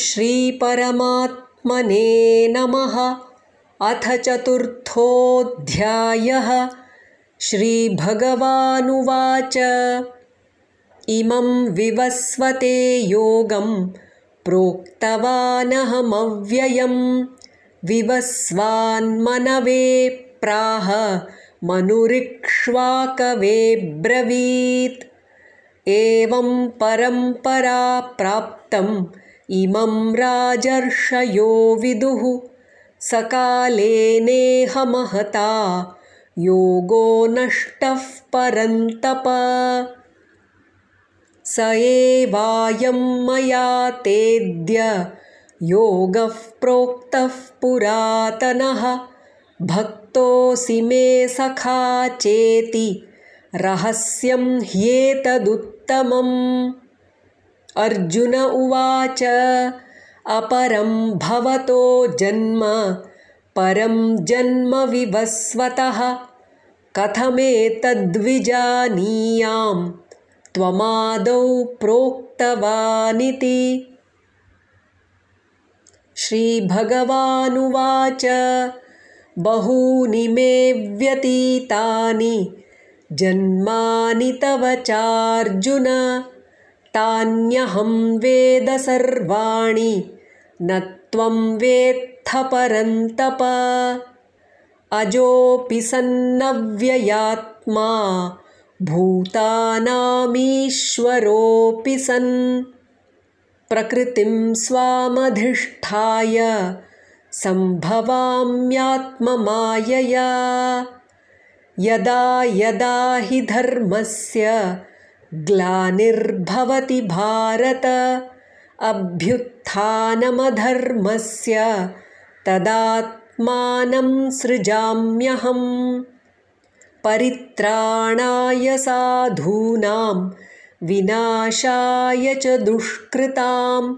श्रीपरमात्मने नमः। अथ चतुर्थोऽध्यायः। श्रीभगवानुवाच। इमं विवस्वते योगं प्रोक्तवानहमव्ययं। विवस्वान्मनवे प्राह मनुरिक्ष्वाकवे ब्रवीत्। एवं परम्परा प्राप्तम् इमं राजर्षयो विदुः। सकालेनेहमहता। योगो नष्टः परन्तप। स एवायं मया तेद्य। योगः प्रोक्तः पुरातनः। भक्तोऽसि मे सखा चेति। रहस्यं ह्येतदुत्तमम् अर्जुन उवाच अपरं भवतो जन्म परं जन्म विवस्वतः। कथमेतद्विजानीयां त्वमादौ प्रोक्तवानिति। श्रीभगवानुवाच बहूनि मे व्यतीतानि जन्मानि तव चार्जुन तान्यहं वेद सर्वाणि न त्वं वेत्थ परन्तप। अजोऽपि सन्नव्ययात्मा भूतानामीश्वरोऽपि सन्। प्रकृतिं स्वामधिष्ठाय सम्भवाम्यात्ममायया। यदा यदा हि धर्मस्य ग्लानिर्भवति भारत। अभ्युत्थानमधर्मस्य तदात्मानं सृजाम्यहम्। परित्राणाय साधूनां विनाशाय च दुष्कृतां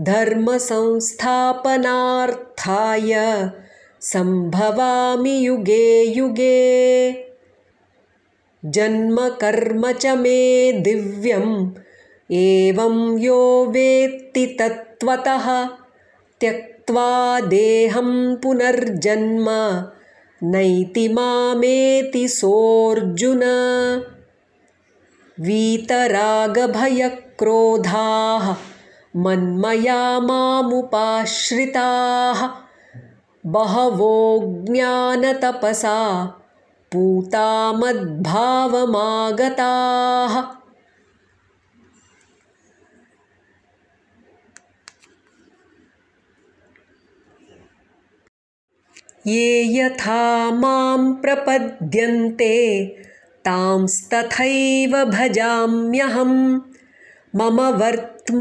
धर्मसंस्थापनार्थाय सम्भवामि युगे युगे जन्मकर्म च मे दिव्यम्। एवं यो वेत्ति तत्त्वतः। त्यक्त्वा देहं पुनर्जन्म। नैति मामेति सोऽर्जुन। वीतरागभयक्रोधाः। मन्मया मामुपाश्रिताः। बहवो ज्ञानतपसा पूता मद्भावमागताः ये यथा मां प्रपद्यन्ते तांस्तथैव भजाम्यहं मम वर्त्मानुवर्तन्ते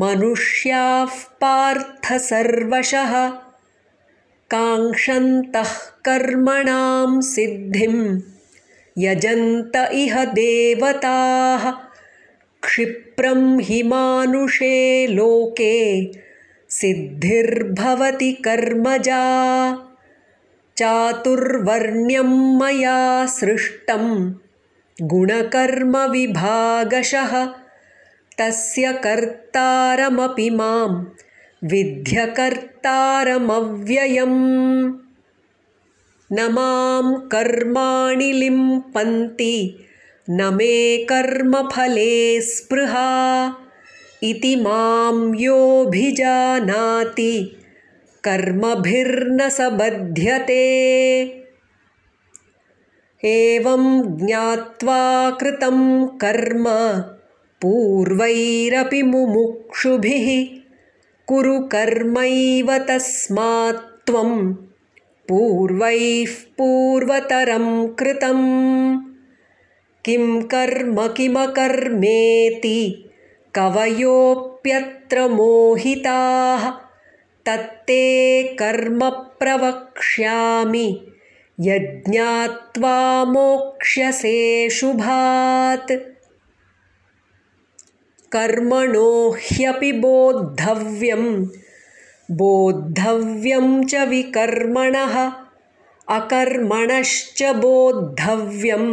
मनुष्याः पार्थ सर्वशः काङ्क्षन्तः कर्मणां सिद्धिं। यजन्त इह देवताः। क्षिप्रं हि मानुषे लोके सिद्धिर्भवति कर्मजा। चातुर्वर्ण्यं मया सृष्टं गुणकर्मविभागशः। तस्य कर्तारमपि मां विध्यकर्तारमव्ययम् न मां कर्माणि लिम्पन्ति न मे कर्मफले स्पृहा। इति मां योऽभिजानाति कर्मभिर्न स बध्यते। एवं ज्ञात्वा कृतं कर्म पूर्वैरपि मुमुक्षुभिः कुरु कर्मैव तस्मात् त्वं। पूर्वैः पूर्वतरं कृतं किं कर्म किमकर्मेति? कवयोऽप्यत्र मोहिताः। तत्ते कर्म प्रवक्ष्यामि। यज्ञात्वा मोक्ष्यसे शुभात् कर्मणो ह्यपि बोद्धव्यं बोद्धव्यं च विकर्मणः अकर्मणश्च बोद्धव्यं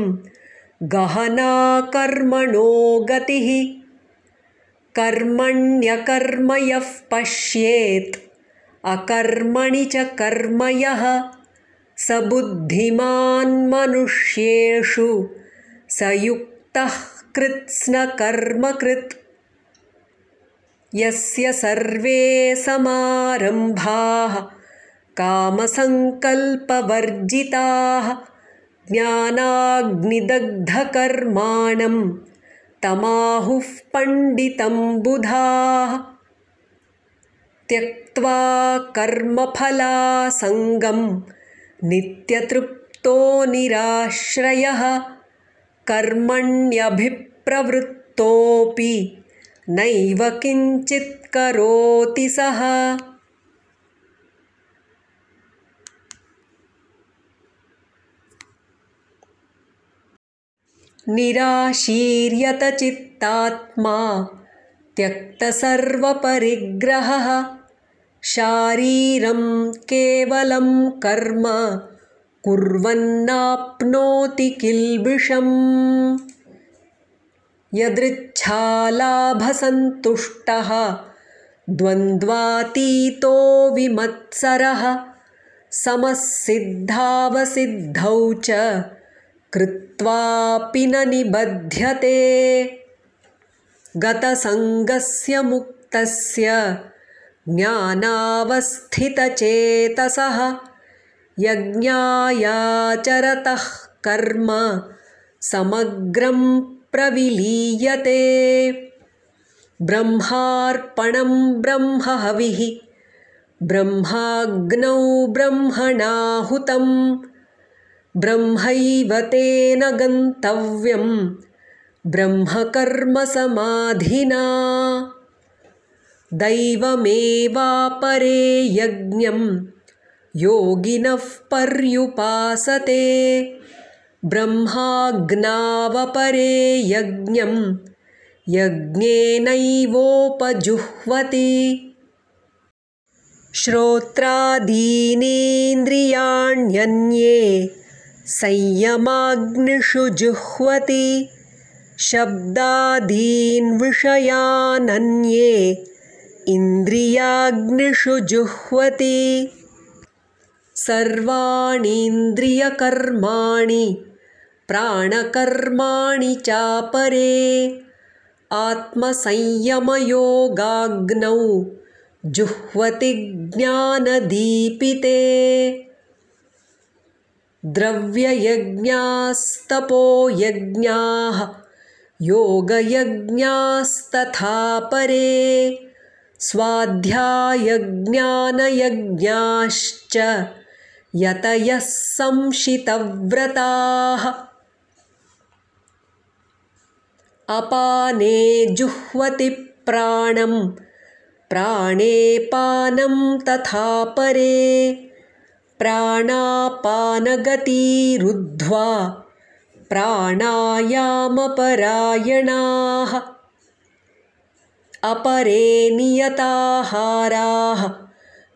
गहना कर्मणो गतिः कर्मण्यकर्म यः पश्येत्। अकर्मणि च कर्म यः स बुद्धिमान्मनुष्येषु युक्तः कृत्स्नकर्मकृत् यस्य सर्वे समारम्भाः कामसङ्कल्पवर्जिताः ज्ञानाग्निदग्धकर्माणं तमाहुः पण्डितं बुधाः। त्यक्त्वा कर्मफलासङ्गं नित्यतृप्तो निराश्रयः कर्मण्यभिप्रवृत्तोऽपि नैव किञ्चित् करोति सः। निराशीर्यतचित्तात्मा त्यक्तसर्वपरिग्रहः शारीरं केवलं कर्म कुर्वन्नाप्नोति किल्बिषम् यदृच्छालाभसन्तुष्टः द्वन्द्वातीतो विमत्सरः समसिद्धावसिद्धौ च कृत्वापि न निबध्यते। गतसङ्गस्य मुक्तस्य ज्ञानावस्थितचेतसः यज्ञायाचरतः कर्म समग्रं प्रविलीयते। ब्रह्मार्पणं ब्रह्महविः ब्रह्माग्नौ ब्रह्मणाहुतं ब्रह्मैव तेन गन्तव्यं ब्रह्मकर्मसमाधिना। दैवमेवापरे यज्ञं योगिनः पर्युपासते ब्रह्माग्नावपरे यज्ञं यज्ञेनैवोपजुह्वति। श्रोत्रादीनेन्द्रियाण्यन्ये संयमाग्निषु जुह्वति। शब्दादीन् विषयानन्ये इन्द्रियाग्निषु जुह्वति। सर्वाणीन्द्रियकर्माणि प्राणकर्माणि चापरे। आत्मसंयमयोगाग्नौ जुह्वति ज्ञानदीपिते। द्रव्ययज्ञास्तपोयज्ञाः योगयज्ञास्तथा परे। स्वाध्यायज्ञानयज्ञाश्च यतयः संशितव्रताः अपाने जुह्वति प्राणं प्राणे पानं तथा परे। प्राणापानगतिरुद्ध्वा प्राणायामपरायणाः। अपरे नियताहाराः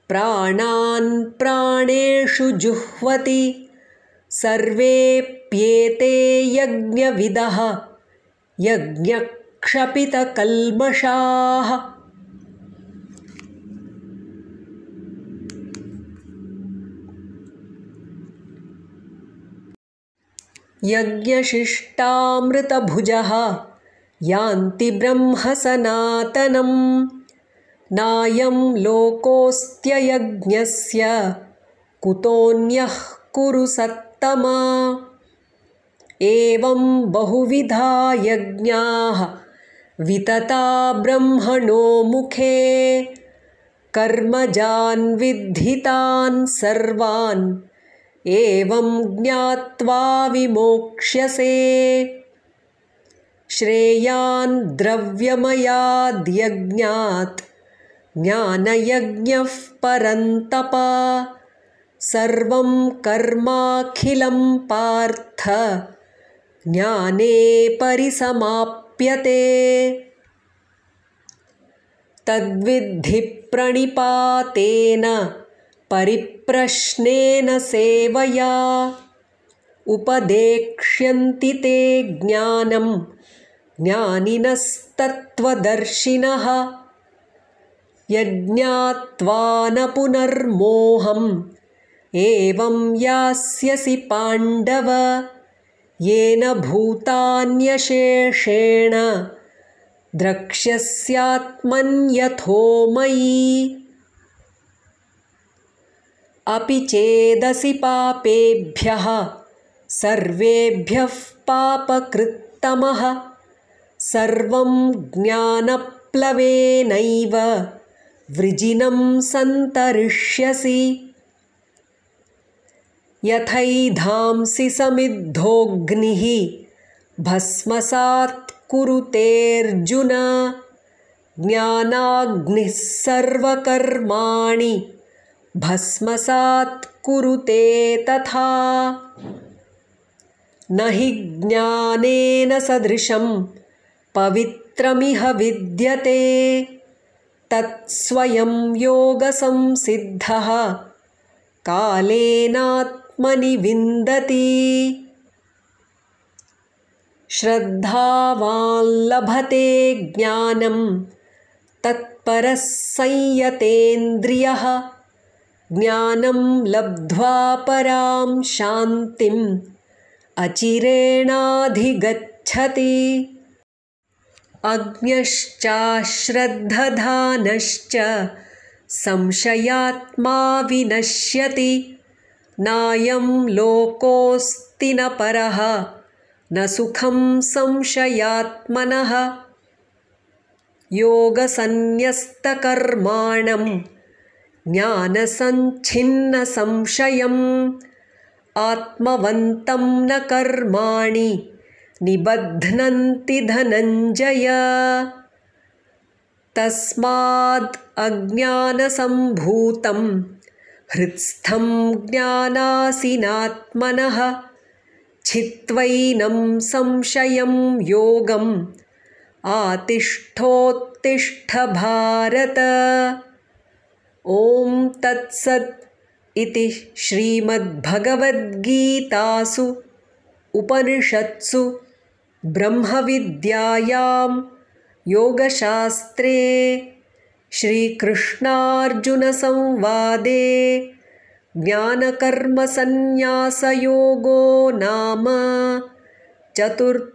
प्राणान् प्राणेषु जुह्वति। सर्वेऽप्येते यज्ञविदः यज्ञक्षपितकल्मषाः। यज्ञशिष्टामृतभुजः यान्ति ब्रह्मसनातनं नायं लोकोऽस्त्ययज्ञस्य कुतोऽन्यः कुरु सत्तमा एवं बहुविधा यज्ञाः वितता ब्रह्मणो मुखे कर्मजान् विद्धितान् सर्वान् एवं ज्ञात्वा विमोक्ष्यसे। श्रेयान् द्रव्यमयाद्यज्ञात् ज्ञानयज्ञः परन्तप सर्वं कर्माखिलं पार्थ ज्ञाने परिसमाप्यते। तद्विद्धि प्रणिपातेन परिप्रश्नेन सेवया। उपदेक्ष्यन्ति ते ज्ञानं ज्ञानिनस्तत्त्वदर्शिनः। यज्ञात्वा न पुनर्मोहम् एवं यास्यसि पाण्डव येन भूतान्यशेषेण। द्रक्ष्यस्यात्मन्यथो मयि। अपि चेदसि पापेभ्यः सर्वेभ्यः पापकृत्तमः। सर्वं ज्ञानप्लवेनैव वृजिनं सन्तरिष्यसि यथैधांसि समिद्धोऽग्निः भस्मसात् कुरुतेऽर्जुन ज्ञानाग्निः सर्वकर्माणि भस्मसात् कुरुते तथा। न हि ज्ञानेन सदृशं पवित्रमिह विद्यते। तत्स्वयं योगसंसिद्धः कालेनात्मनि विन्दति। श्रद्धावाल्लभते ज्ञानं तत्परः संयतेन्द्रियः। ज्ञानं लब्ध्वा परां शान्तिम् अचिरेणाधिगच्छति। अज्ञश्चाश्रद्धधानश्च संशयात्मा विनश्यति नायं लोकोऽस्ति न परः न सुखं संशयात्मनः। योगसन्न्यस्तकर्माणं ज्ञानसञ्छिन्नसंशयम् आत्मवन्तं न कर्माणि निबध्नन्ति धनञ्जय। तस्माद् अज्ञानसम्भूतं हृत्स्थं ज्ञानासिनात्मनः छित्त्वैनं संशयं योगम् आतिष्ठोत्तिष्ठ भारत ॐ तत्सत् इति श्रीमद्भगवद्गीतासु उपनिषत्सु ब्रह्मविद्यायां योगशास्त्रे श्रीकृष्णार्जुनसंवादे ज्ञानकर्मसन्न्यासयोगो नाम चतुर्थोऽध्यायः